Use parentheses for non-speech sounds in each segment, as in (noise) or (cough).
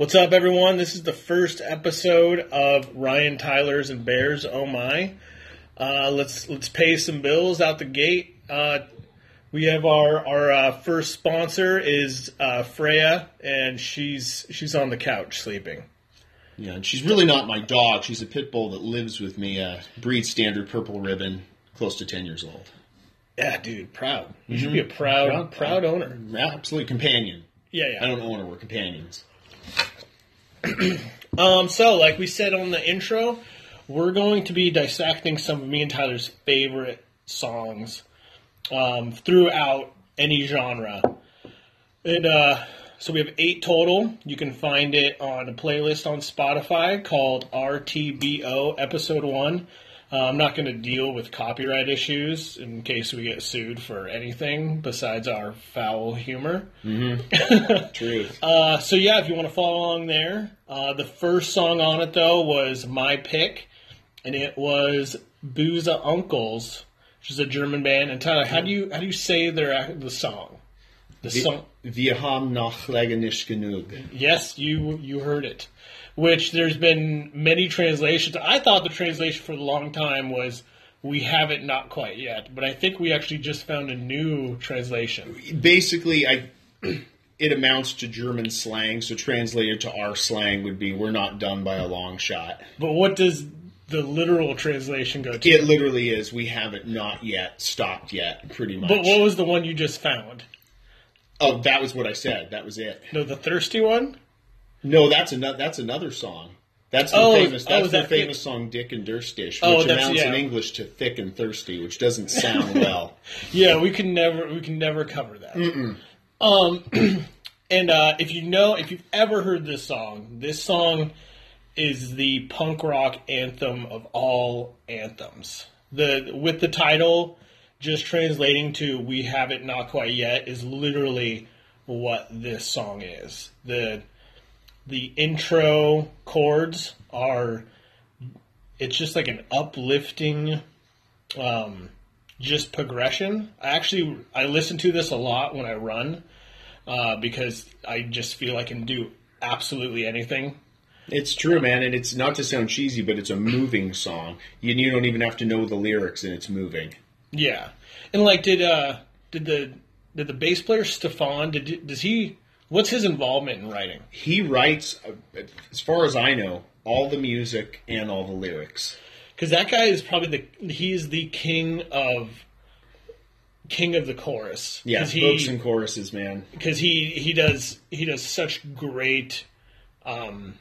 What's up, everyone? This is the first episode of Ryan Tyler's and Bears. Oh my! Uh, let's let's pay some bills out the gate. Uh, we have our our uh, first sponsor is uh, Freya, and she's she's on the couch sleeping. Yeah, and she's really not my dog. She's a pit bull that lives with me. Uh, breed standard purple ribbon, close to ten years old. Yeah, dude, proud. You should be a proud proud, owner. Yeah, absolutely companion. Yeah, yeah. I don't own her. We're companions. (clears throat) Um, so, like we said on the intro, we're going to be dissecting some of me and Tyler's favorite songs um, throughout any genre. And uh, so we have eight total. You can find it on a playlist on Spotify called RTBO Episode 1. Uh, I'm not going to deal with copyright issues in case we get sued for anything besides our foul humor. (laughs) True. Uh, so yeah, if you want to follow along there, uh, the first song on it though was my pick, and it was Böhse Onkelz, which is a German band. And Tyler, how do you how do you say their the song? The song. Wir haben noch lange nicht genug. Yes, you you heard it. Which there's been many translations. I thought the translation for a long time was "We have it not quite yet," but I think we actually just found a new translation. Basically, I (clears throat) it amounts to German slang. So translated to our slang would be "We're not done by a long shot." But what does the literal translation go to? It literally is. We haven't not yet stopped yet. Pretty much. But what was the one you just found? Oh, that was what I said. That was it. No, the thirsty one. No, that's another. That's another song. That's the Oh, famous. oh, That's is the that famous song "Dick and Durstish," Oh, which amounts in. English to "thick and thirsty," which doesn't (laughs) sound well. Yeah, we can never we can never cover that. Um, (clears throat) and uh, if you know if you've ever heard this song, this song is the punk rock anthem of all anthems. The with the title just translating to "We have it not quite yet" is literally what this song is. the The intro chords are it's just like an uplifting um, just progression. I actually I listen to this a lot when I run uh, because I just feel I can do absolutely anything. it's true, man, and it's not to sound cheesy, but it's a moving song. You, you don't even have to know the lyrics, and it's moving. Yeah, and like did uh did the did the bass player Stefan did does he what's his involvement in writing? He writes, uh, as far as I know, all the music and all the lyrics. Because that guy is probably the he's the king of king of the chorus. Yeah, he, hooks and choruses, man. because he he does he does such great um,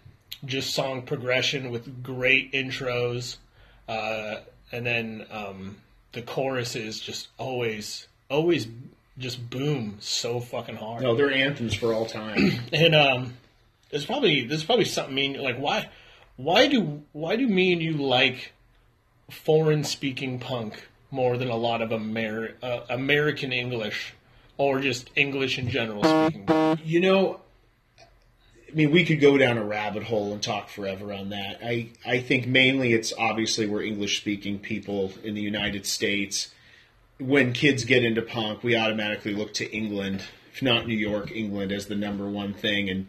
just song progression with great intros uh, and then um, the chorus is just always always just boom so fucking hard No, they're anthems for all time. (clears throat) and um there's probably there's probably something mean like why why do why do me and you like foreign speaking punk more than a lot of Amer- uh, American English or just English in general speaking You know, I mean, we could go down a rabbit hole and talk forever on that. I, I think mainly it's obviously we're English speaking people in the United States. When kids get into punk, we automatically look to England, if not New York, England as the number one thing. And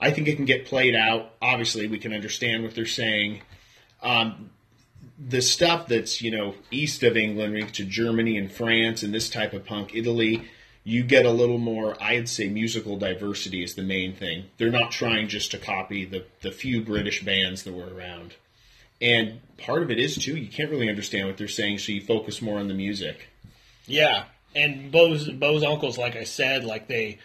I think it can get played out. Obviously, we can understand what they're saying. Um, the stuff that's, you know, east of England, to Germany and France and this type of punk, Italy, you get a little more, I'd say musical diversity is the main thing. They're not trying just to copy the, the few British bands that were around. And part of it is, too, you can't really understand what they're saying, so you focus more on the music. Yeah, and Bo's Böhse Onkelz, like I said, like they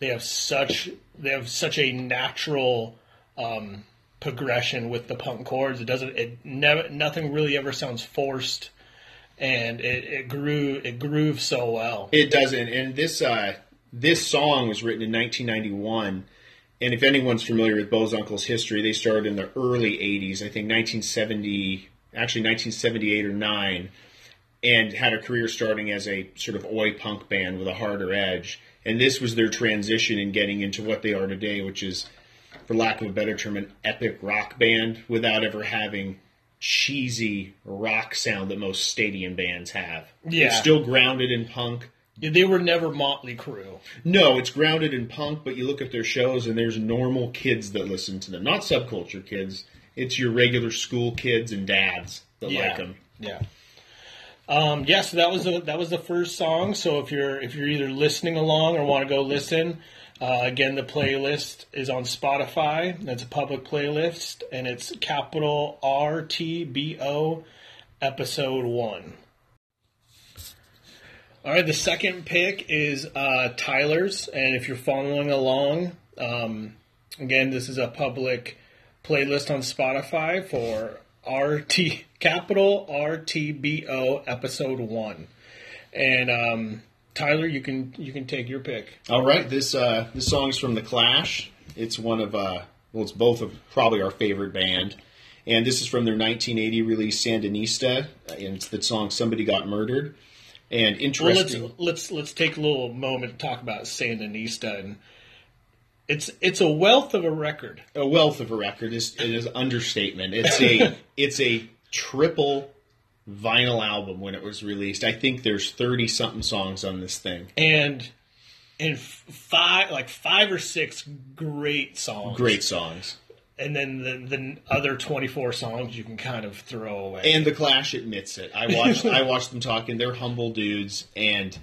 they have such they have such a natural um, progression with the punk chords. It doesn't it never nothing really ever sounds forced, and it, it grew it grooves so well. It doesn't. And this uh, this song was written in 1991. And if anyone's familiar with Böhse Onkelz' history, they started in the early 80s. I think 1970, actually 1978 or 9, and had a career starting as a sort of oi punk band with a harder edge. And this was their transition in getting into what they are today, which is, for lack of a better term, an epic rock band without ever having cheesy rock sound that most stadium bands have. Yeah. It's still grounded in punk, Yeah, they were never Mötley Crüe. No, it's grounded in punk, but you look at their shows and there's normal kids that listen to them, not subculture kids. It's your regular school kids and dads that Yeah. like them. Yeah. Um, yeah, so that was the that was the first song. So if you're if you're either listening along or want to go listen, uh, again the playlist is on Spotify. That's a public playlist, and it's capital R T B O, episode one. All right, the second pick is uh, Tyler's, and if you're following along, um, again this is a public playlist on Spotify for RT capital RTBO episode one. And um, Tyler, you can you can take your pick. All right, this uh, this song's from the Clash. It's one of uh, well, it's both of probably our favorite band, and this is from their 1980 release Sandinista, and it's the song "Somebody Got Murdered." And Well, let's interesting, let's let's take a little moment to talk about Sandinista, and it's it's a wealth of a record. a wealth of a record is it is understatement. It's a (laughs) it's a triple vinyl album when it was released. I think there's 30 something songs on this thing. and and five like five or six great songs. Great songs. and then the, the other twenty four songs you can kind of throw away. And the Clash admits it. I watched I watched them talking. They're humble dudes, and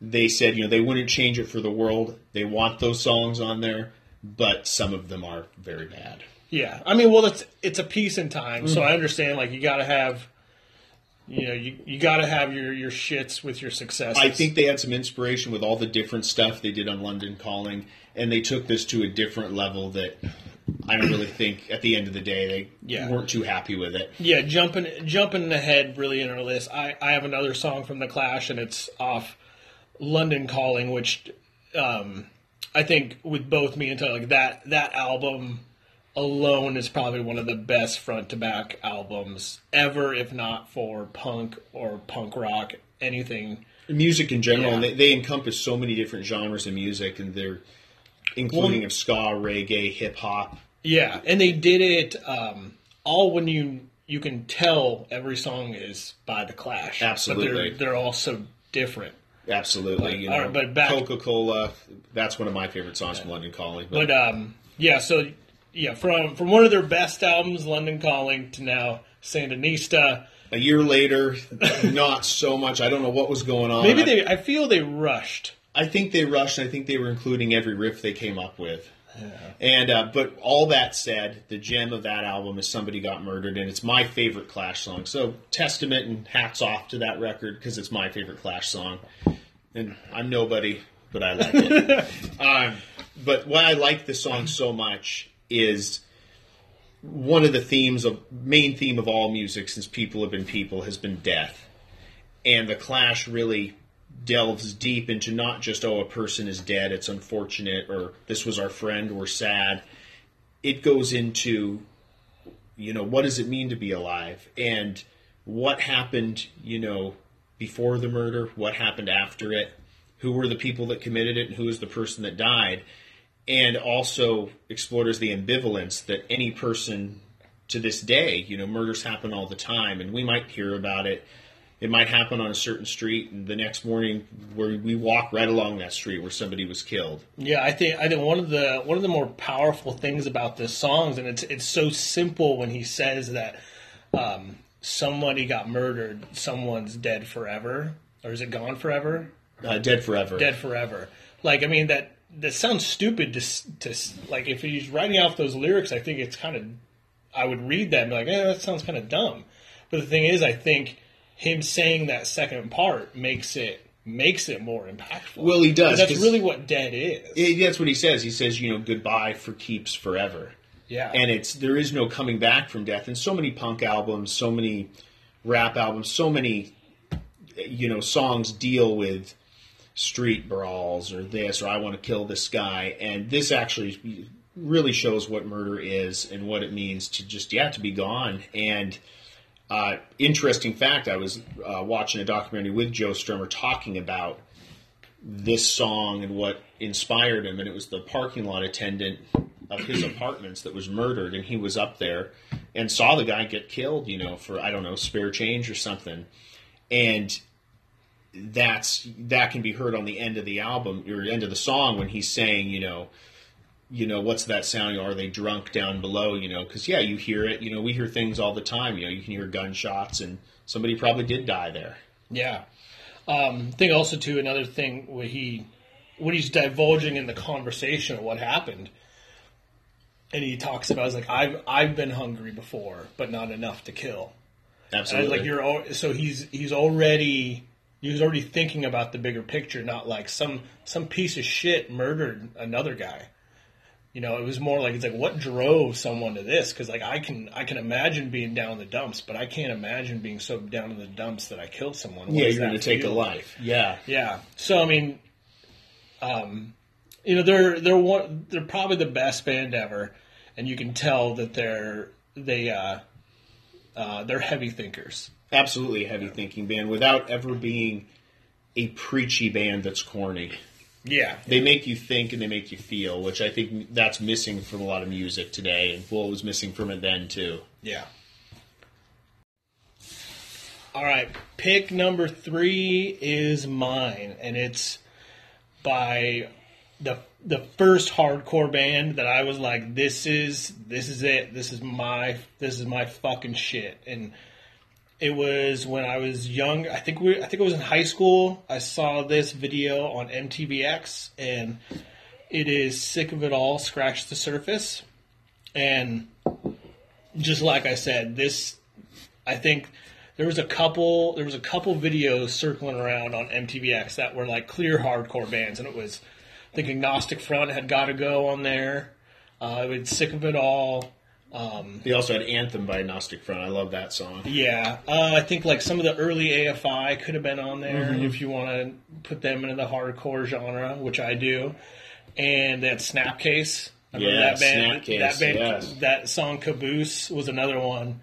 they said you know they wouldn't change it for the world. They want those songs on there, but some of them are very bad. yeah, I mean, well, it's it's a piece in time, Mm. so I understand. Like you got to have, you know, you you got to have your your shits with your success. I think they had some inspiration with all the different stuff they did on London Calling, and they took this to a different level that I don't really think at the end of the day they Yeah. weren't too happy with it. Yeah, jumping jumping ahead really in our list. I, I have another song from the Clash, and it's off London Calling, which um, I think with both me and Tyler, like that that album alone is probably one of the best front to back albums ever, if not for punk or punk rock, anything. music in general, Yeah. and they, they encompass so many different genres of music, and they're including of ska, reggae, hip hop. Yeah, and they did it um, all when you you can tell every song is by the Clash. But Absolutely. they're, they're all so different. Absolutely, you know, right, but Coca Cola. That's one of my favorite songs from London Calling. But, But um, yeah, so yeah, from from one of their best albums, London Calling, to now Sandinista. a year later, (laughs) not so much. I don't know what was going on. Maybe they, I feel they rushed. I think they rushed. I think they were including every riff they came up with. And uh, but all that said, the gem of that album is "Somebody Got Murdered," and it's my favorite Clash song. So testament and hats off to that record because it's my favorite Clash song. And I'm nobody, but I like it. (laughs) um, but why I like this song so much is one of the themes of main theme of all music since people have been people has been death, and the Clash really delves deep into not just oh a person is dead it's unfortunate or this was our friend we're sad. It goes into you know what does it mean to be alive? And what happened you know before the murder? What happened after it? Who were the people that committed it? And who was the person that died and also explores the ambivalence that any person to this day you know murders happen all the time and we might hear about it it might happen on a certain street and the next morning where we walk right along that street where somebody was killed Yeah, I think I think one of the one of the more powerful things about this songs, and it's it's so simple when he says that um, somebody got murdered, someone's dead forever, or is it gone forever? uh, dead forever dead forever. Like, I mean, that that sounds stupid to to like if he's writing off those lyrics. I think it's kind of I would read that and be like, eh, that sounds kind of dumb. But the thing is, I think him saying that second part makes it makes it more impactful. Well, he does, that's really what dead is. Yeah, that's what he says he says you know goodbye for keeps forever yeah, and it's there is no coming back from death and so many punk albums so many rap albums so many you know songs deal with street brawls or this or i want to kill this guy. And this actually really shows what murder is and what it means to just yeah to be gone. And uh, interesting fact i was uh, watching a documentary with joe strummer talking about this song and what inspired him. And it was the parking lot attendant of his (clears throat) apartments that was murdered. And he was up there and saw the guy get killed you know for i don't know spare change or something. And that's that can be heard on the end of the album or end of the song when he's saying, you know, you know, what's that sound? Are they drunk down below? You know, because yeah, you hear it. You know, we hear things all the time. You know, you can hear gunshots, and somebody probably did die there. Yeah. Um, thing also too another thing where he when he's divulging in the conversation of what happened, and he talks about, "Is like I've I've been hungry before, but not enough to kill." Absolutely. like you're so he's he's already he's already thinking about the bigger picture, not like some some piece of shit murdered another guy. You know, it was more like it's like what drove someone to this? Because like I can I can imagine being down in the dumps, but I can't imagine being so down in the dumps that I killed someone. What yeah, you're going to take a life. Yeah. yeah. So I mean, um, you know, they're they're one they're probably the best band ever, and you can tell that they're they uh, uh, they're heavy thinkers. Absolutely a heavy thinking band without ever being a preachy band that's corny. Yeah. They make you think and they make you feel, which I think that's missing from a lot of music today, and well, it was missing from it then too. Yeah. All right, pick number three is mine, and it's by the the first hardcore band that I was like, this is this is it. This is my this is my fucking shit. And it was when I was young. I think we I think it was in high school. I saw this video on MTVX, and it is sick of it all. Scratch the surface, and just like I said, this I think there was a couple there was a couple videos circling around on MTVX that were like clear hardcore bands, and it was I think Agnostic Front had got to go on there. Uh, it was sick of it all. Um, They also had Anthem by Agnostic Front. I love that song. yeah, uh, I think like some of the early AFI could have been on there if you want to put them into the hardcore genre, which I do. And that Snapcase, I Yeah, that band. Snapcase, that band, yes. that song Caboose was another one.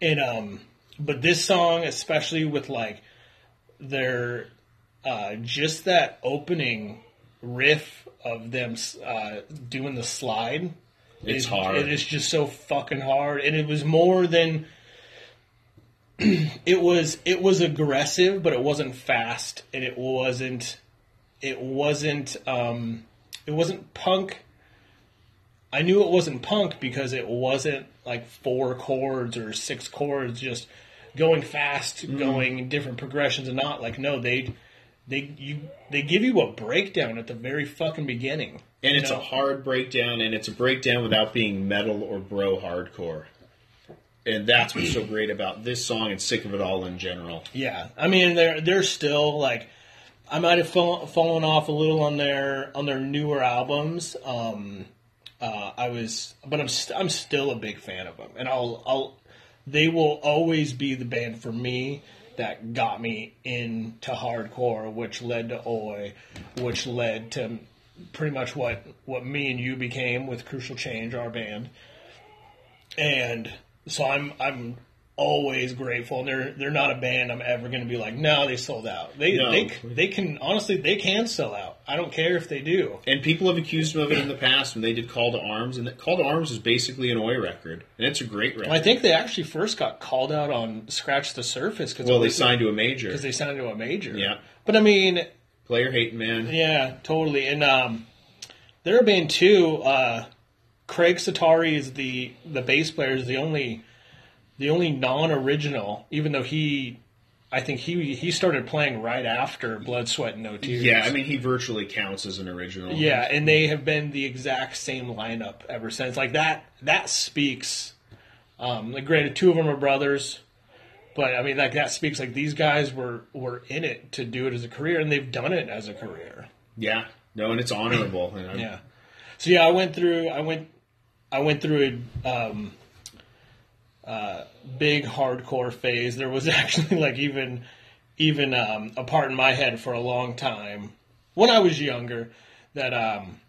And um, but this song, especially with like their uh, just that opening riff of them uh, doing the slide. It's is- hard. It is just so fucking hard, and it was more than. (clears throat) it was it was aggressive, but it wasn't fast, and it wasn't it wasn't um, it wasn't punk. I knew it wasn't punk because it wasn't like four chords or six chords, just going fast, Mm-hmm. going different progressions, and not like no, they they you they give you a breakdown at the very fucking beginning, And it's know? a hard breakdown, and it's a breakdown without being metal or bro hardcore. And that's what's so (clears throat) great about this song and Sick of It All in general. Yeah, I mean they're they're still like I might have fall, fallen off a little on their on their newer albums. Um, uh, I was, but I'm st- I'm still a big fan of them, and I'll I'll they will always be the band for me that got me into hardcore, which led to Oi, which led to pretty much what what me and you became with Crucial Change, our band. And so I'm I'm always grateful. And they're they're not a band I'm ever going to be like, no, they sold out. They No. they they can honestly they can sell out. I don't care if they do. And people have accused them of it in the past when they did Call to Arms, and that Call to Arms is basically an Oi record, and it's a great record. I think they actually first got called out on Scratch the Surface because well, they signed to a major. because they signed to a major. Yeah. but I mean, Player hating man. Yeah, totally. And um, they're a band too. Uh, Craig Setari is the the bass player is the only the only non-original, even though he, I think he he started playing right after Blood, Sweat, and No Tears. Yeah, I mean he virtually counts as an original. Yeah, and they have been the exact same lineup ever since. Like that that speaks. Um, like granted, two of them are brothers, but I mean, like that speaks. Like these guys were were in it to do it as a career, and they've done it as a career. yeah. No, and it's honorable. and I'm- Yeah. So yeah, I went through. I went. I went through a um, uh, big hardcore phase. There was (laughs) actually like even even um, a part in my head for a long time when I was younger that um,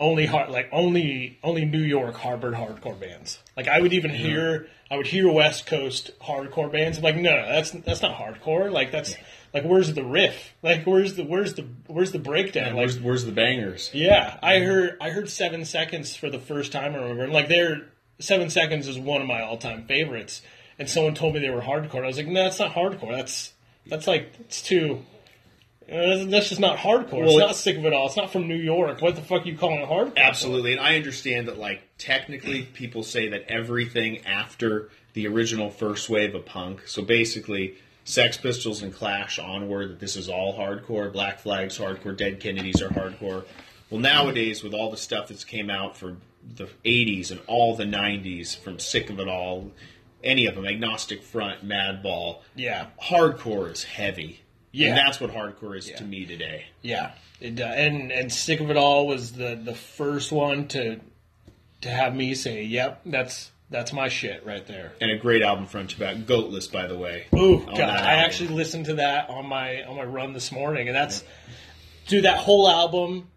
only hard like only only New York harbored hardcore bands. Like I would even hear I would hear West Coast hardcore bands. I'm like, no, no, that's that's not hardcore. Like that's like where's the riff? Like where's the where's the where's the breakdown? Like Where's, where's the bangers? yeah, I heard I heard Seven Seconds for the first time. I remember, and like their Seven Seconds is one of my all time favorites. And someone told me they were hardcore. I was like, no, that's not hardcore. That's that's like it's too Uh, That's just not hardcore. Well, it's not sick of it all. It's not from New York. What the fuck are you calling it hardcore? Absolutely, and I understand that. Like technically, people say that everything after the original first wave of punk, so basically Sex Pistols and Clash onward, that this is all hardcore. Black Flag's hardcore. Dead Kennedys are hardcore. Well, nowadays with all the stuff that's came out for the '80s and all the '90s, from Sick of It All, any of them, Agnostic Front, Madball, Yeah, hardcore is heavy. Yeah. and that's what hardcore is Yeah. to me today. yeah. It, uh, and and sick of it all was the the first one to to have me say, "Yep, that's that's my shit right there." And a great album front to back. Goatless, by the way. Ooh, God! I actually listened to that on my on my run this morning, and that's dude. That whole album,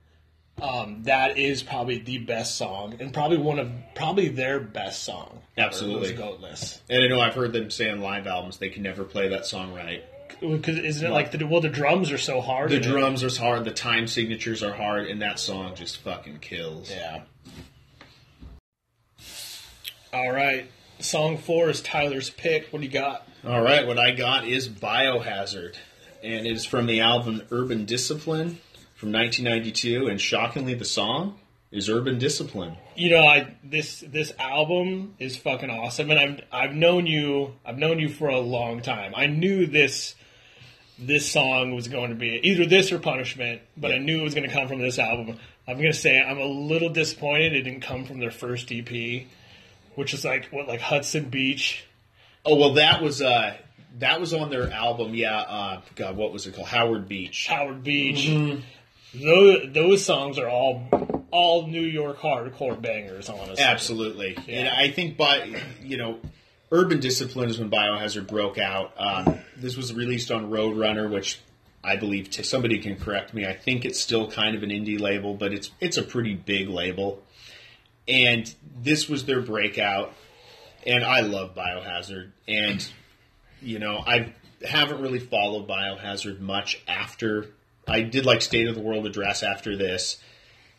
um, that is probably the best song, and probably one of probably their best song. Absolutely. Goatless. And I know I've heard them say on live albums they can never play that song right. Because isn't it like the well the drums are so hard. The it. drums are hard, the time signatures are hard, and that song just fucking kills. Yeah. All right, song four is Tyler's pick. What do you got? All right, what I got is Biohazard, and it is from the album Urban Discipline from 1992. And shockingly, the song is Urban Discipline. You know, I this this album is fucking awesome, and I've I've known you I've known you for a long time. I knew this this song was going to be either this or Punishment, but I knew it was going to come from this album. I'm going to say I'm a little disappointed it didn't come from their first EP, which is like what like Hudson Beach. Oh well, that was uh that was on their album. Yeah, uh, God, what was it called? Howard Beach. Howard Beach. Mm-hmm. Those those songs are all all New York hardcore bangers. Honestly, Absolutely, and I think by you know, Urban Discipline is when Biohazard broke out. Um, this was released on Roadrunner, which I believe t- somebody can correct me. I think it's still kind of an indie label, but it's it's a pretty big label. And this was their breakout, and I love Biohazard, and you know I haven't really followed Biohazard much after. I did like State of the World address after this,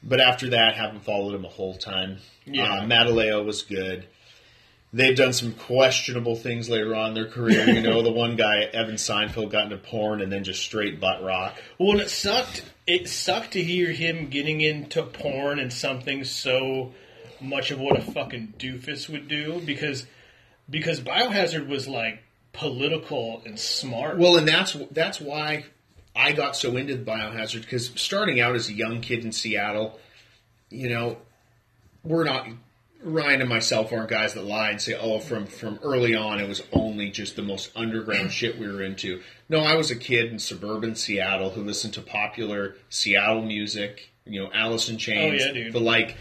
but after that, haven't followed him a whole time. Yeah. Uh, Mata Leão was good. They've done some questionable things later on in their career. You know, (laughs) the one guy, Evan Seinfeld, got into porn and then just straight butt rock. Well, and it sucked. It sucked to hear him getting into porn and something so much of what a fucking doofus would do because because Biohazard was like political and smart. Well, and that's that's why I got so into the Biohazard because starting out as a young kid in Seattle, you know, we're not Ryan and myself aren't guys that lie and say, "Oh, from from early on, it was only just the most underground mm. shit we were into." No, I was a kid in suburban Seattle who listened to popular Seattle music, you know, Alice in Chains, Oh, yeah, the like.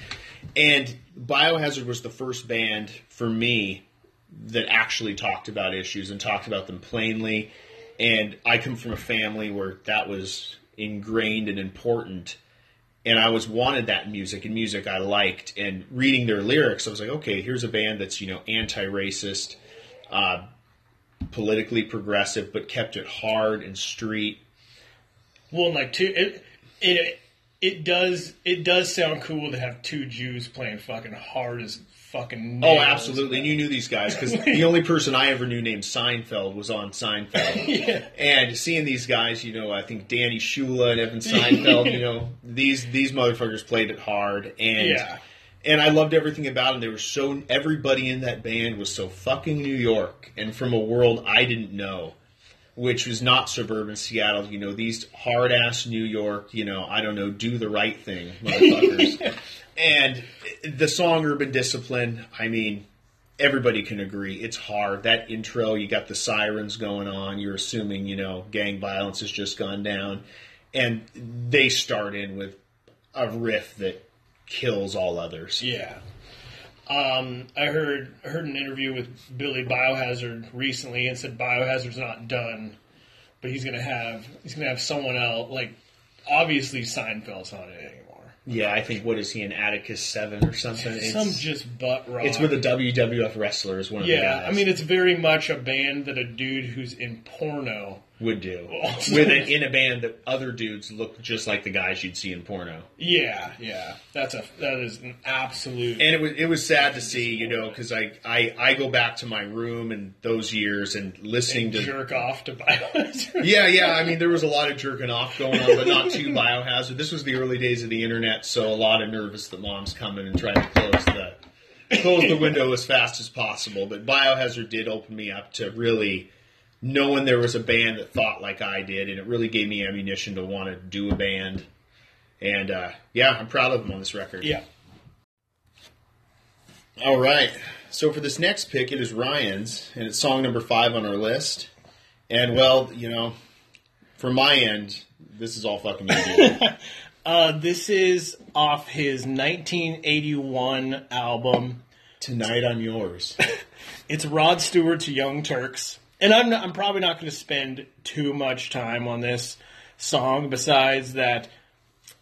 And Biohazard was the first band for me that actually talked about issues and talked about them plainly. And I come from a family where that was ingrained and important. And I was wanted that music and music I liked. And reading their lyrics, I was like, okay, here's a band that's you know anti-racist, uh, politically progressive, but kept it hard and street. well, like two, it, it it does it does sound cool to have two Jews playing fucking hard as fucking. Oh, absolutely. And you knew these guys because the (laughs) only person I ever knew named Seinfeld was on Seinfeld. (laughs) Yeah. And seeing these guys, you know, I think Danny Schuler and Evan Seinfeld, you know, (laughs) these these motherfuckers played it hard, and Yeah. and I loved everything about them. They were so everybody in that band was so fucking New York and from a world I didn't know, which was not suburban Seattle. You know, these hard ass New York, you know, I don't know, do the right thing, motherfuckers. And the song Urban Discipline, I mean, everybody can agree it's hard. That intro, you got the sirens going on. You're assuming, you know, gang violence has just gone down. And they start in with a riff that kills all others. Yeah. Um, I heard heard an interview with Billy Biohazard recently and said Biohazard's not done, but he's gonna have he's gonna have someone else like obviously Seinfeld's not it anymore. Yeah, I think what is he an Attika Seven or something? It's, Some just butt rock. it's with a WWF wrestler is one of the yeah. guys. I mean, it's very much a band that a dude who's in porno would do (laughs) with it in a band that other dudes look just like the guys you'd see in porno. Yeah, yeah. That's a that is an absolute. And it was it was sad to see, you know, because I, I I go back to my room and those years and listening to jerk off to Biohazard. yeah, yeah. I mean, there was a lot of jerking off going on, but not too (laughs) biohazard. This was the early days of the internet, so a lot of nervous that mom's coming and trying to close the close the window as fast as possible. But biohazard did open me up to really knowing there was a band that thought like I did, and it really gave me ammunition to want to do a band. And uh, yeah, I'm proud of them on this record. Yeah. All right. So for this next pick, it is Ryan's, and it's song number five on our list. And well, you know, from my end, this is all fucking me. (laughs) uh, this is off his 1981 album. Tonight I'm yours. (laughs) it's Rod Stewart's Young Turks, and I'm not, I'm probably not going to spend too much time on this song. Besides that,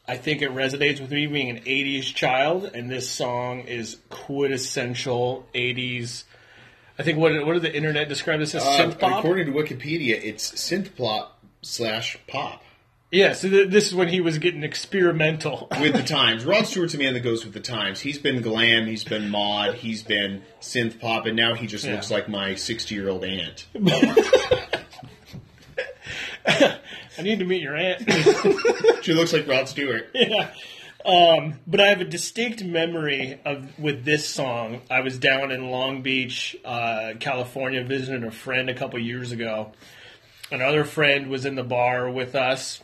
I think it resonates with me being an 80s child, and this song is quintessential 80s. I think what what did the internet describe this as Uh, synth pop? according to Wikipedia, it's synth pop slash pop yeah, so th- this is when he was getting experimental. (laughs) with the times. Rod Stewart's a man that goes with the times. He's been glam, he's been mod, he's been synth pop, and now he just Yeah. looks like my 60 year old aunt. (laughs) I need to meet your aunt. (laughs) She looks like Rod Stewart. yeah. Um, but I have a distinct memory of with this song. I was down in Long Beach, uh, California, visiting a friend a couple years ago. Another friend was in the bar with us.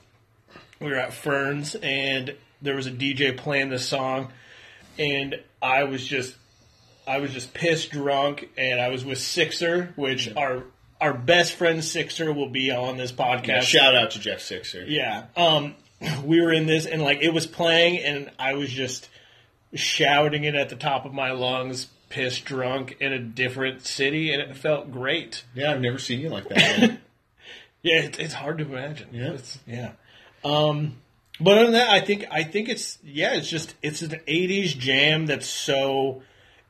We were at Ferns, and there was a DJ playing this song, and I was just, I was just pissed drunk, and I was with Sixer, which our our best friend Sixer will be on this podcast. Shout out to Jeff Sixer. Yeah. Um, (clears throat) we were in this, and like it was playing, and I was just shouting it at the top of my lungs, pissed drunk in a different city, and it felt great. Yeah, I've never seen you like that. (laughs) Yeah, it, it's hard to imagine. Yeah. It's, yeah. Um, but other than that, I think I think it's yeah, it's just it's an '80s jam that's so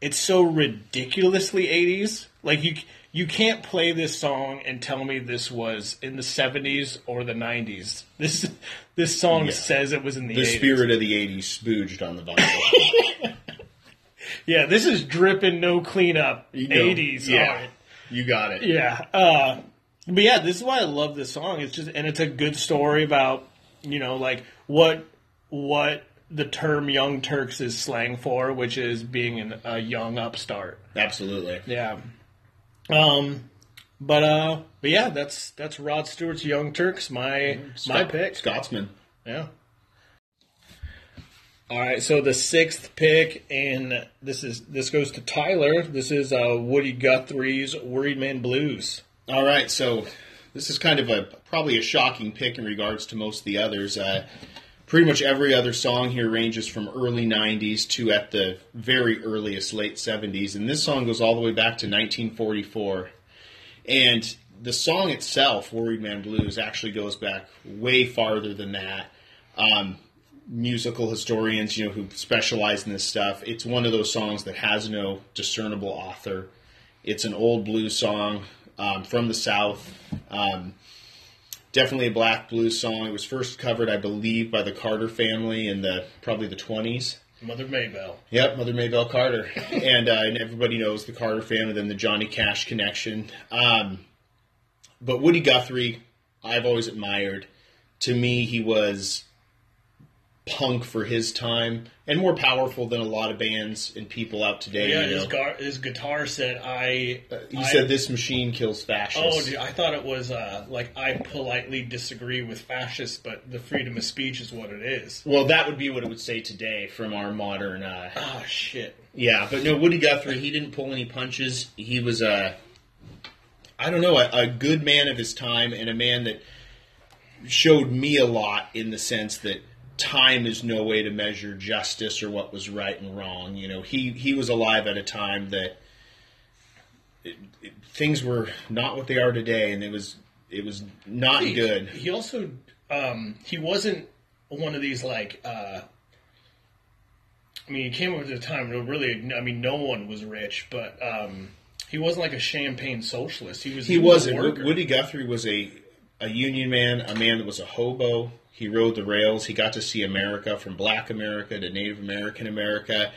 it's so ridiculously '80s. Like you you can't play this song and tell me this was in the '70s or the '90s. This this song Yeah. says it was in the, the 80s. spirit of the 80s spooged on the vinyl. (laughs) Yeah, this is dripping, no cleanup, You know, '80s. yeah. you got it. Yeah. Uh, but yeah, this is why I love this song. It's just, and it's a good story about, you know, like what, what the term Young Turks is slang for, which is being an, a young upstart. Absolutely. Yeah. Um, but, uh, but yeah, that's, that's Rod Stewart's Young Turks, my, my Scot- pick. Scotsman. Yeah. All right, so the sixth pick, and this is this goes to Tyler. This is uh, Woody Guthrie's "Worried Man Blues." All right, so this is kind of a probably a shocking pick in regards to most of the others. Uh, pretty much every other song here ranges from early 90s to at the very earliest late 70s, and this song goes all the way back to 1944. And the song itself, "Worried Man Blues," actually goes back way farther than that. Um, musical historians, you know, who specialize in this stuff, it's one of those songs that has no discernible author. It's an old blues song um, from the South. Um, definitely a black blues song. It was first covered, I believe, by the Carter family in the probably the twenties. Mother Maybelle. Yep, Mother Maybelle Carter, (laughs) and, uh, and everybody knows the Carter family, then the Johnny Cash connection. Um, but Woody Guthrie, I've always admired. To me, he was punk for his time and more powerful than a lot of bands and people out today. Yeah, you know? his, gar- his guitar said, "I." he I- said, "This machine kills fascists." Oh, dude, I thought it was uh, like I politely disagree with fascists, but the freedom of speech is what it is. Well, that would be what it would say today from our modern. Uh, Oh shit! yeah, but no, Woody Guthrie, he didn't pull any punches. He was a, I don't know, a, a good man of his time and a man that showed me a lot in the sense that time is no way to measure justice or what was right and wrong. You know, he he was alive at a time that it, it- things were not what they are today, and it was it was not good. He also um, he wasn't one of these like. Uh, I mean, he came up at a time where really, I mean, no one was rich, but um, he wasn't like a champagne socialist. He was He wasn't. Woody Guthrie was a a Union man, a man that was a hobo. He rode the rails. He got to see America from Black America to Native American America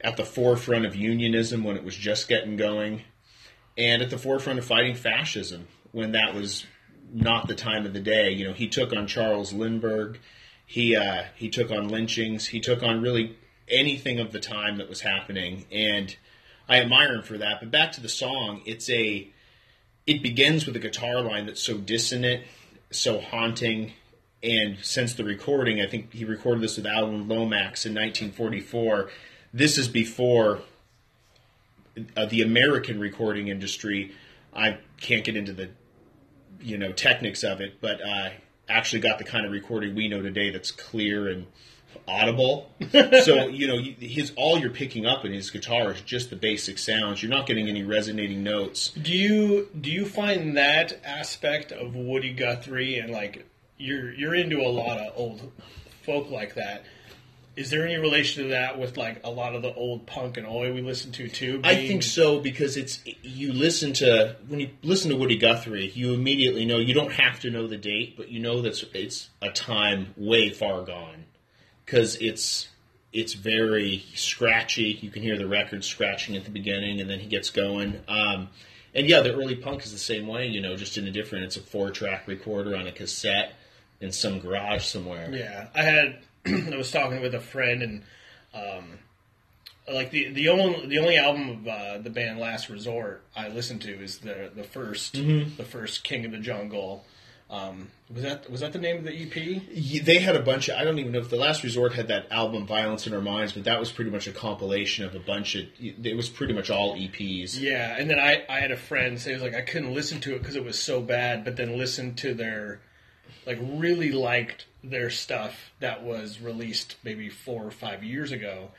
at the forefront of unionism when it was just getting going, and at the forefront of fighting fascism when that was not the time of the day. You know, he took on Charles Lindbergh. He uh, he took on lynchings. He took on really anything of the time that was happening, and I admire him for that. But back to the song, it's a it begins with a guitar line that's so dissonant, so haunting, and since the recording, I think he recorded this with Alan Lomax in 1944. This is before uh, the American recording industry. I can't get into the you know techniques of it, but uh, actually got the kind of recording we know today that's clear and audible. (laughs) so you know his all you're picking up in his guitar is just the basic sounds. You're not getting any resonating notes. Do you do you find that aspect of Woody Guthrie and like you're you're into a lot of old folk like that? Is there any relation to that with like a lot of the old punk and oi we listen to too? I think so because it's you listen to when you listen to Woody Guthrie, you immediately know you don't have to know the date, but you know that it's a time way far gone because it's it's very scratchy. You can hear the record scratching at the beginning, and then he gets going. Um, and yeah, the early punk is the same way. You know, just in a different. It's a four track recorder on a cassette in some garage somewhere. Yeah, I had (clears throat) I was talking with a friend and um, like the the only the only album of uh, the band Last Resort I listened to is the the 1st Mm-hmm. the first King of the Jungle. Um, was that was that the name of the E EP? Yeah, They had a bunch of. I don't even know if the Last Resort had that album "Violence in Our Minds," but that was pretty much a compilation of a bunch of. It was pretty much all EPs. Yeah, and then I, I had a friend say it was like I couldn't listen to it because it was so bad, but then listened to their like really liked their stuff that was released maybe four or five years ago,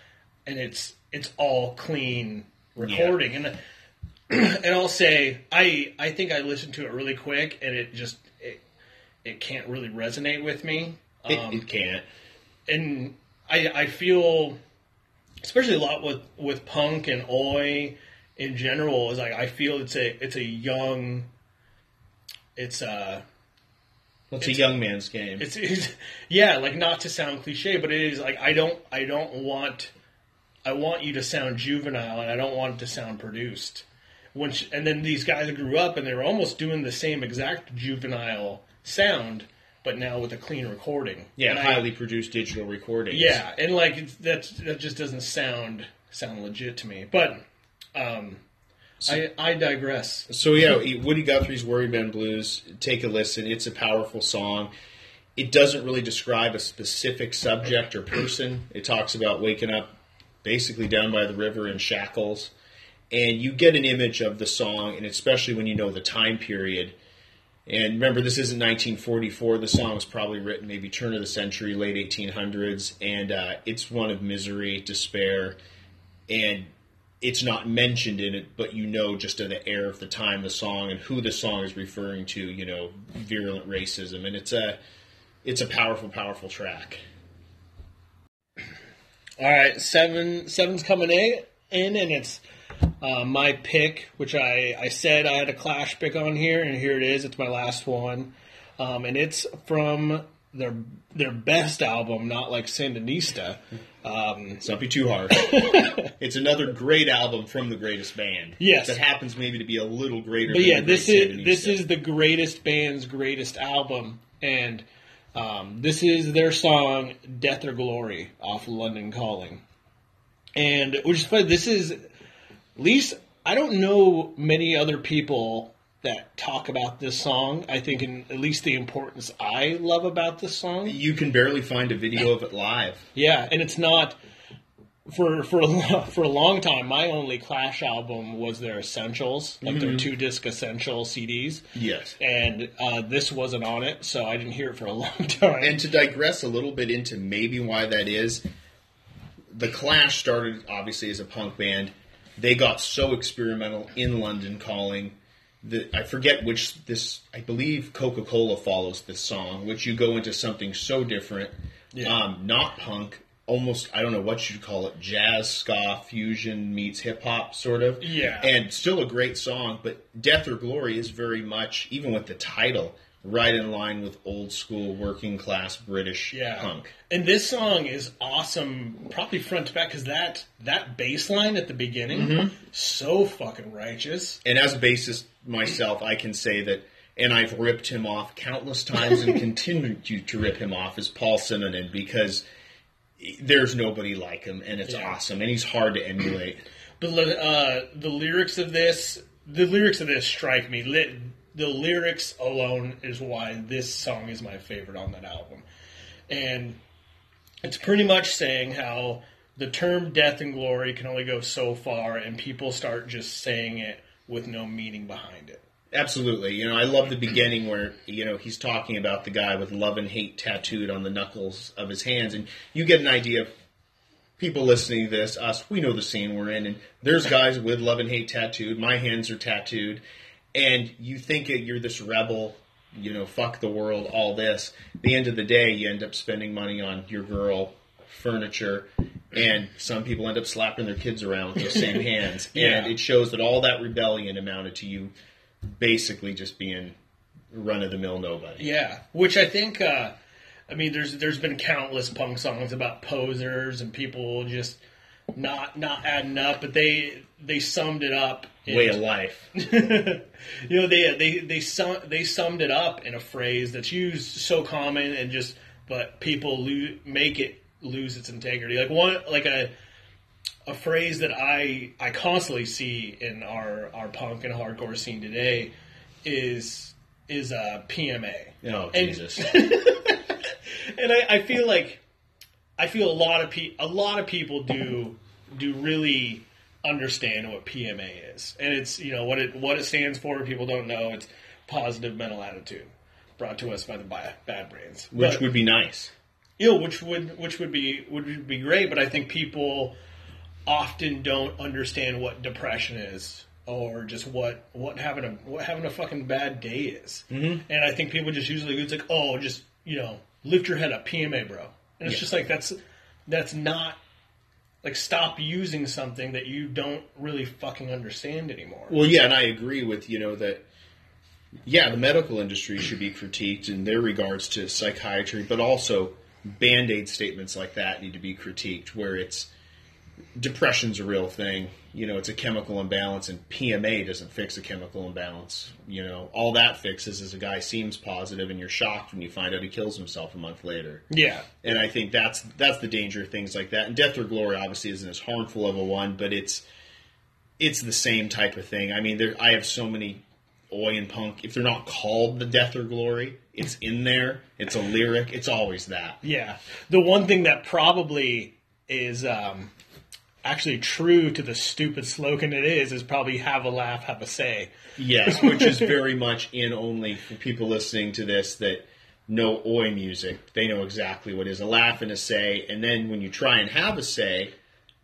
and it's it's all clean recording and (clears throat) and I'll say I I think I listened to it really quick and it just it it can't really resonate with me. It, Um, it can't. and I, I feel, especially a lot with, with punk and oi in general, is like I feel it's a it's a young, it's a It's, a young man's game. it's, it's yeah like not to sound cliche, but it is like I don't I don't want I want you to sound juvenile and I don't want it to sound produced. When sh and then these guys grew up and they were almost doing the same exact juvenile sound, but now with a clean recording. yeah, And I- highly produced digital recordings. yeah, and like that that just doesn't sound sound legit to me. But um, I I digress. So yeah, Woody Guthrie's "Worry Man Blues." Take a listen. It's a powerful song. It doesn't really describe a specific subject or person. It talks about waking up basically down by the river in shackles, and you get an image of the song, and especially when you know the time period. And remember, this isn't 1944. The song was probably written maybe turn of the century, late 1800s, and uh, it's one of misery, despair, and it's not mentioned in it, but you know just of the air of the time, the song, and who the song is referring to. You know, virulent racism, and it's a it's a powerful, powerful track. All right, seven seven's coming in, in and it's uh, my pick, which I I said I had a Clash pick on here, and here it is. It's my last one, um, and it's from their their best album, not like Sandinista. Um, not be too hard. (laughs) it's another great album from the greatest band. Yes. that happens maybe to be a little greater. But yeah, this is this Sandinista. is the greatest band's greatest album, and um, this is their song "Death or Glory" off London Calling, and which is funny. This is at least I don't know many other people that talk about this song. I think in at least the importance I love about this song. you can barely find a video of it live. Yeah, and it's not for for a, (laughs) for a long time. My only Clash album was their Essentials, like their two disc Essential CDs. Yes. and uh, this wasn't on it, so I didn't hear it for a (laughs) long time. And to digress a little bit into maybe why that is, the Clash started obviously as a punk band. They got so experimental in London Calling that I forget which this. I believe Coca Cola follows this song, which you go into something so different, Yeah. um, not punk. Almost, I don't know what you'd call it, jazz, ska, fusion meets hip hop, sort of. Yeah. And still a great song, but Death or Glory is very much, even with the title, right in line with old school working class British Yeah. punk. And this song is awesome, probably front to back, because that that bass line at the beginning, Mm-hmm. so fucking righteous. And as a bassist myself, I can say that, and I've ripped him off countless times and (laughs) continue to, to rip him off, is Paul Simonon because there's nobody like him, and it's Yeah. awesome, and he's hard to emulate. But uh, the lyrics of this, the lyrics of this strike me. The lyrics alone is why this song is my favorite on that album, and it's pretty much saying how the term "death and glory" can only go so far, and people start just saying it with no meaning behind it. Absolutely. You know, I love the beginning where, you know, he's talking about the guy with love and hate tattooed on the knuckles of his hands. And you get an idea of people listening to this, us, we know the scene we're in. And there's guys with love and hate tattooed. My hands are tattooed. And you think you're this rebel, you know, fuck the world, all this. At the end of the day, you end up spending money on your girl, furniture, and some people end up slapping their kids around with those same (laughs) hands. Yeah. And it shows that all that rebellion amounted to you basically just being run of the mill nobody. Yeah, which I think, uh, I mean, there's there's been countless punk songs about posers and people just not not adding up, but they they summed it up. in- Way of life. (laughs) you know, they they they sum, they summed it up in a phrase that's used so common and just, but people lo- make it lose its integrity. Like one like a a phrase that I I constantly see in our our punk and hardcore scene today is is uh, a PMA. Oh And- Jesus. (laughs) and I, I feel like I feel a lot of pe- a lot of people do do really understand what PMA is, and it's you know what it what it stands for. People don't know it's positive mental attitude, brought to us by the Bi- Bad Brains, Which But- would be nice. you know, which would which would be would be great, but I think people often don't understand what depression is or just what what having a what having a fucking bad day is. Mm-hmm. And I think people just usually it's like, oh, just you know, lift your head up, PMA, bro. And it's Yeah. just like that's that's not like stop using something that you don't really fucking understand anymore. Well, yeah, and I agree with you know that. Yeah, the medical industry should be critiqued in their regards to psychiatry, but also band aid statements like that need to be critiqued. Where it's depression's a real thing, you know, it's a chemical imbalance, and PMA doesn't fix a chemical imbalance. You know, all that fixes is a guy seems positive, and you're shocked when you find out he kills himself a month later. yeah, and I think that's that's the danger of things like that. And Death or Glory obviously isn't as harmful of a one, but it's it's the same type of thing. I mean, there I have so many oi and punk. If they're not called the Death or Glory, it's in there. It's a lyric. It's always that. Yeah. The one thing that probably is um, actually true to the stupid slogan it is is probably have a laugh, have a say. Yes, which is very much in only for people listening to this that know oi music. They know exactly what is a laugh and a say. And then when you try and have a say,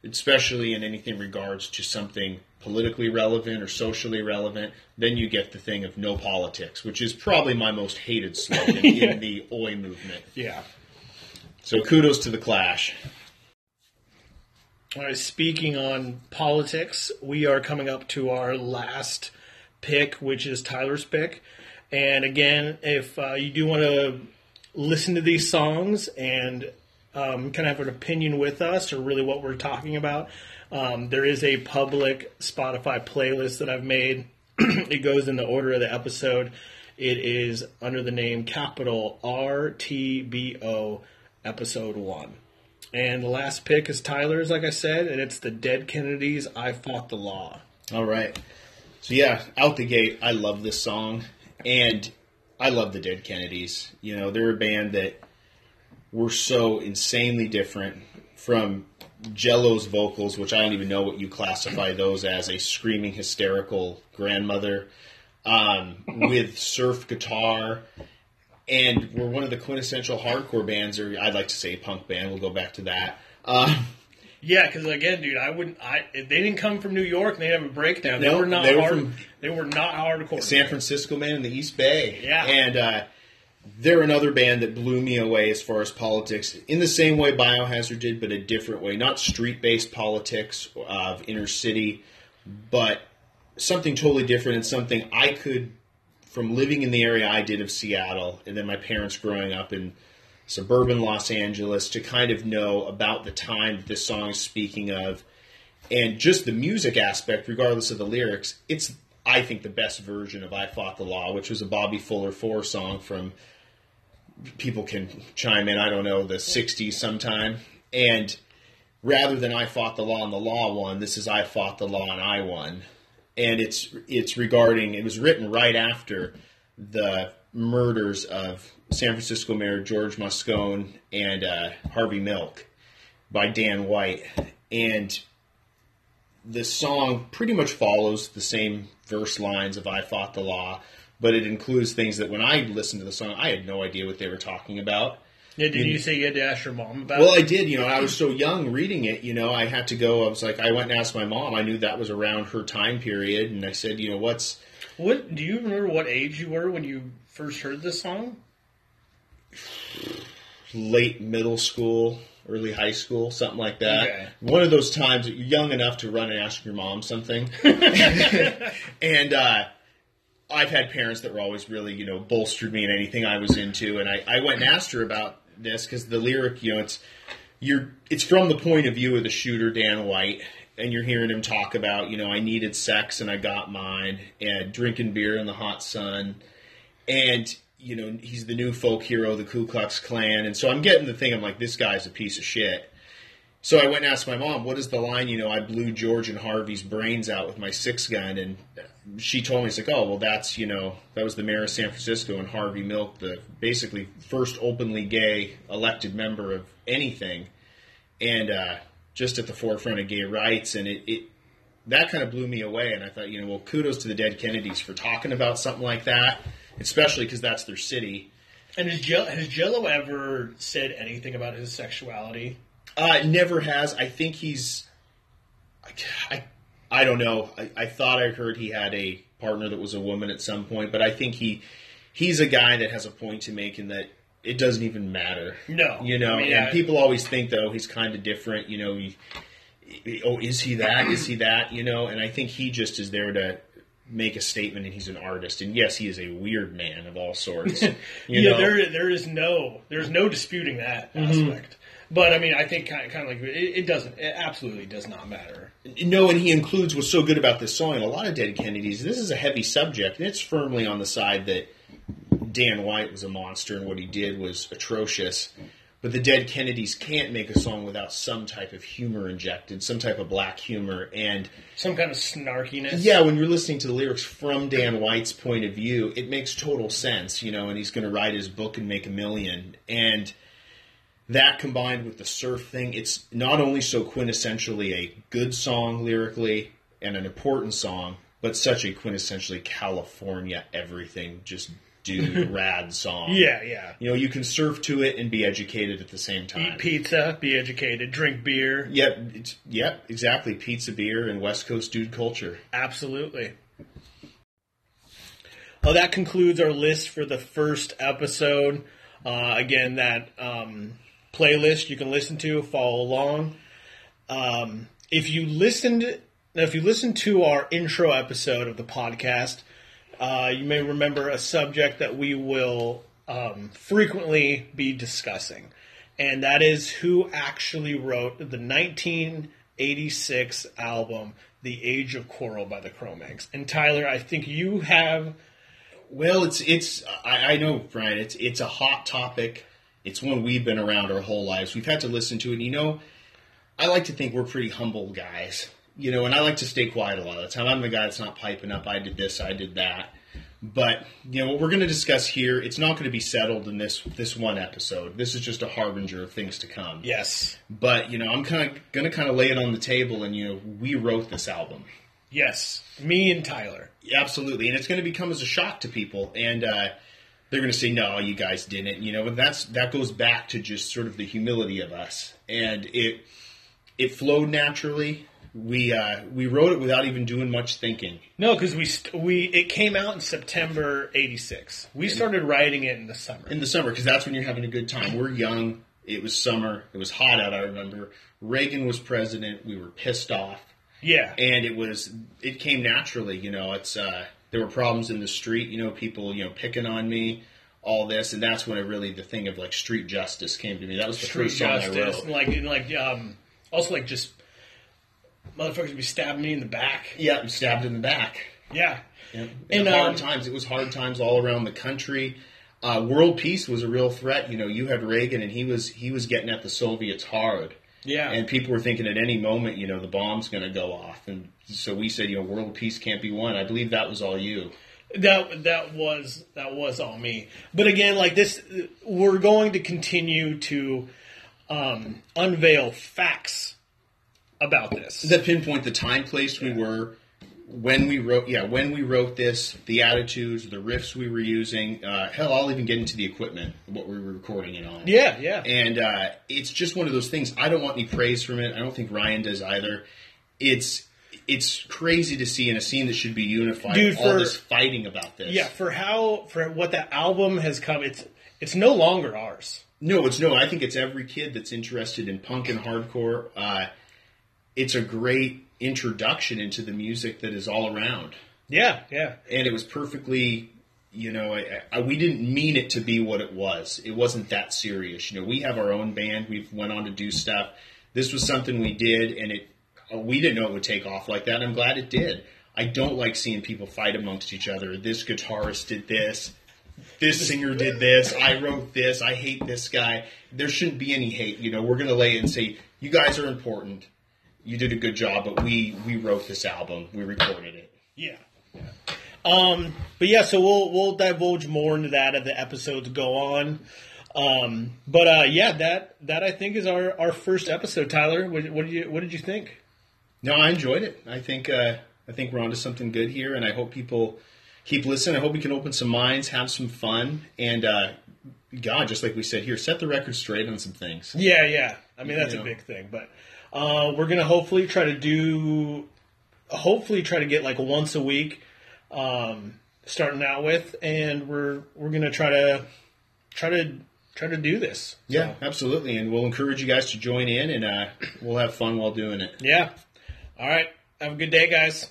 especially in anything regards to something politically relevant or socially relevant, then you get the thing of no politics, which is probably my most hated slogan (laughs) in the oi movement. Yeah. So kudos to the Clash. All right, speaking on politics, we are coming up to our last pick, which is Tyler's pick. And again, if uh, you do want to listen to these songs and um, kind of have an opinion with us or really what we're talking about, um, there is a public Spotify playlist that I've made. (clears throat) it goes in the order of the episode. It is under the name capital RTBO episode one. And the last pick is Tyler's, like I said, and it's the Dead Kennedys. I fought the law. All right. So yeah, out the gate, I love this song, and I love the Dead Kennedys. You know, they're a band that were so insanely different from Jello's vocals, which I don't even know what you classify those as—a screaming, hysterical grandmother um, with surf guitar. And we're one of the quintessential hardcore bands, or I'd like to say punk band. We'll go back to that. Uh, Yeah, because again, dude, I wouldn't. I they didn't come from New York. and They have a breakdown. They No, were not they were hard. from they were not hardcore. San Francisco man in the East Bay. Yeah. And uh, they're another band that blew me away as far as politics, in the same way Biohazard did, but a different way. Not street based politics of inner city, but something totally different and something I could from living in the area I did of Seattle, and then my parents growing up in suburban Los Angeles, to kind of know about the time that this song is speaking of, and just the music aspect, regardless of the lyrics. It's I think the best version of "I Fought the Law," which was a Bobby Fuller Four song from people can chime in. I don't know the '60s sometime, and rather than I fought the law and the law won, this is I fought the law and I won. And it's it's regarding it was written right after the murders of San Francisco Mayor George Moscone and uh, Harvey Milk by Dan White. And the song pretty much follows the same verse lines of I Fought the Law, but it includes things that when I listened to the song, I had no idea what they were talking about. Yeah, did you say you had to ask your mom about Well, it? I did. You know, I was so young reading it. You know, I had to go. I was like, I went and asked my mom. I knew that was around her time period, and I said, you know, what's What do you remember what age you were when you first heard this song? late middle school, early high school, something like that. Okay. One of those times that you're young enough to run and ask your mom something. (laughs) (laughs) and uh, I've had parents that were always really, you know, bolstered me in anything I was into, and I, I went and asked her about this because the lyric, you know, it's you're it's from the point of view of the shooter Dan White, and you're hearing him talk about, you know, I needed sex and I got mine, and drinking beer in the hot sun, and you know he's the new folk hero the Ku Klux Klan, and so I'm getting the thing. I'm like, this guy's a piece of shit. So I went and asked my mom, "What is the line?" You know, I blew George and Harvey's brains out with my six gun, and she told me, "It's like, oh, well, that's you know, that was the mayor of San Francisco and Harvey Milk, the basically first openly gay elected member of anything, and uh, just at the forefront of gay rights, and it." it that kind of blew me away, and I thought, you know, well, kudos to the dead Kennedys for talking about something like that, especially because that's their city. And has, has Jello ever said anything about his sexuality? Uh, never has. I think he's. I, I, I don't know. I, I thought I heard he had a partner that was a woman at some point, but I think he he's a guy that has a point to make in that it doesn't even matter. No. you know. I mean, and I- people always think though he's kind of different. You know, he, oh, is he that? Is he that? You know, and I think he just is there to make a statement, and he's an artist. And yes, he is a weird man of all sorts. (laughs) You yeah, know? there there is no there's no disputing that Mm-hmm. But I mean, I think kind of, kind of like it, it doesn't. It absolutely does not matter. No, and he includes what's so good about this song. A lot of Dead Kennedys. This is a heavy subject, and it's firmly on the side that Dan White was a monster and what he did was atrocious. But the Dead Kennedys can't make a song without some type of humor injected, some type of black humor. And Some kind of snarkiness. yeah, when you're listening to the lyrics from Dan White's point of view, it makes total sense, you know, and he's going to write his book and make a million. And that combined with the surf thing, it's not only so quintessentially a good song lyrically and an important song, but such a quintessentially California everything, just dude (laughs) rad song. Yeah, yeah. You know, you can surf to it and be educated at the same time. Eat pizza, be educated, drink beer. Yep, it's, yep, exactly. Pizza, beer, and West Coast dude culture. Absolutely. Well, that concludes our list for the first episode. Uh, again, that um, playlist you can listen to, follow along. Um, if you listened, if you listened to our intro episode of the podcast, uh, you may remember a subject that we will um, frequently be discussing, and that is who actually wrote the 1986 album "The Age of Quarrel" by the Cro-Mags. And Tyler, I think you have Well, it's it's I, I know, Brian. It's it's a hot topic. It's one we've been around our whole lives. We've had to listen to it. And, You know, I like to think we're pretty humble guys. You know, and I like to stay quiet a lot of the time. I'm the guy that's not piping up. I did this. I did that. But you know what we're going to discuss here. It's not going to be settled in this this one episode. This is just a harbinger of things to come. yes, But you know, I'm kind of going to kind of lay it on the table. And you know, we wrote this album. yes, me and Tyler. Absolutely, and it's going to become as a shock to people, and uh, they're going to say, "No, you guys didn't." You know, and that's that goes back to just sort of the humility of us, and it it flowed naturally. We uh, we wrote it without even doing much thinking. No, because we st- we it came out in September '86. We started writing it in the summer. in the summer because that's when you're having a good time. We're young. It was summer. It was hot out. I remember Reagan was president. We were pissed off, yeah, and it was it came naturally. You know, it's uh, There were problems in the street, you know, people, you know, picking on me, all this, and that's when it really the thing of like street justice came to me. That was the Street first song I justice, wrote. and like and like um, also like just motherfuckers be stabbing me in the back. Yeah, I'm stabbed in the back. Yeah, And, And, hard um, times. It was hard times all around the country. Uh, world peace was a real threat. You know, you had Reagan, and he was he was getting at the Soviets hard. Yeah, And people were thinking at any moment, you know, the bomb's going to go off. And so we said, you know, world peace can't be won. I believe that was all you. That that was that was all me. But again, like this, we're going to continue to um, unveil facts about this. Is that pinpoint the time, place we were, when we wrote, yeah, when we wrote this, the attitudes, the riffs we were using. Uh, hell, I'll even get into the equipment, what we were recording it on. yeah, yeah, And uh, it's just one of those things. I don't want any praise from it. I don't think Ryan does either. It's it's crazy to see in a scene that should be unified Dude, all for- this fighting about this. yeah. For how for what that album has come, it's it's no longer ours. No, it's no. I think it's every kid that's interested in punk and hardcore. Uh, it's a great introduction into the music that is all around, Yeah, yeah, and it was perfectly. You know, I, I, we didn't mean it to be what it was. It wasn't that serious. You know, we have our own band. We've went on to do stuff. This was something we did, and it uh, we didn't know it would take off like that. I'm glad it did. I don't like seeing people fight amongst each other. This guitarist did this. This singer did this. I wrote this. I hate this guy. There shouldn't be any hate. You know, we're going to lay it and say, you guys are important. You did a good job, but we we wrote this album. We recorded it. yeah. yeah. Um, but yeah, so we'll we'll divulge more into that as the episodes go on. Um, but uh, yeah, that that I think is our, our first episode. Tyler, what, what did you what did you think? No, I enjoyed it. I think uh, I think we're onto something good here, and I hope people keep listening. I hope we can open some minds, have some fun, and uh, God, just like we said here, set the record straight on some things. Yeah, yeah. I mean, that's You a know. big thing. But uh, we're gonna hopefully try to do, hopefully try to get like once a week, um, starting out with, and we're we're gonna try to try to try to do this. Yeah, absolutely, and we'll encourage you guys to join in, and uh, we'll have fun while doing it. Yeah. All right. Have a good day, guys.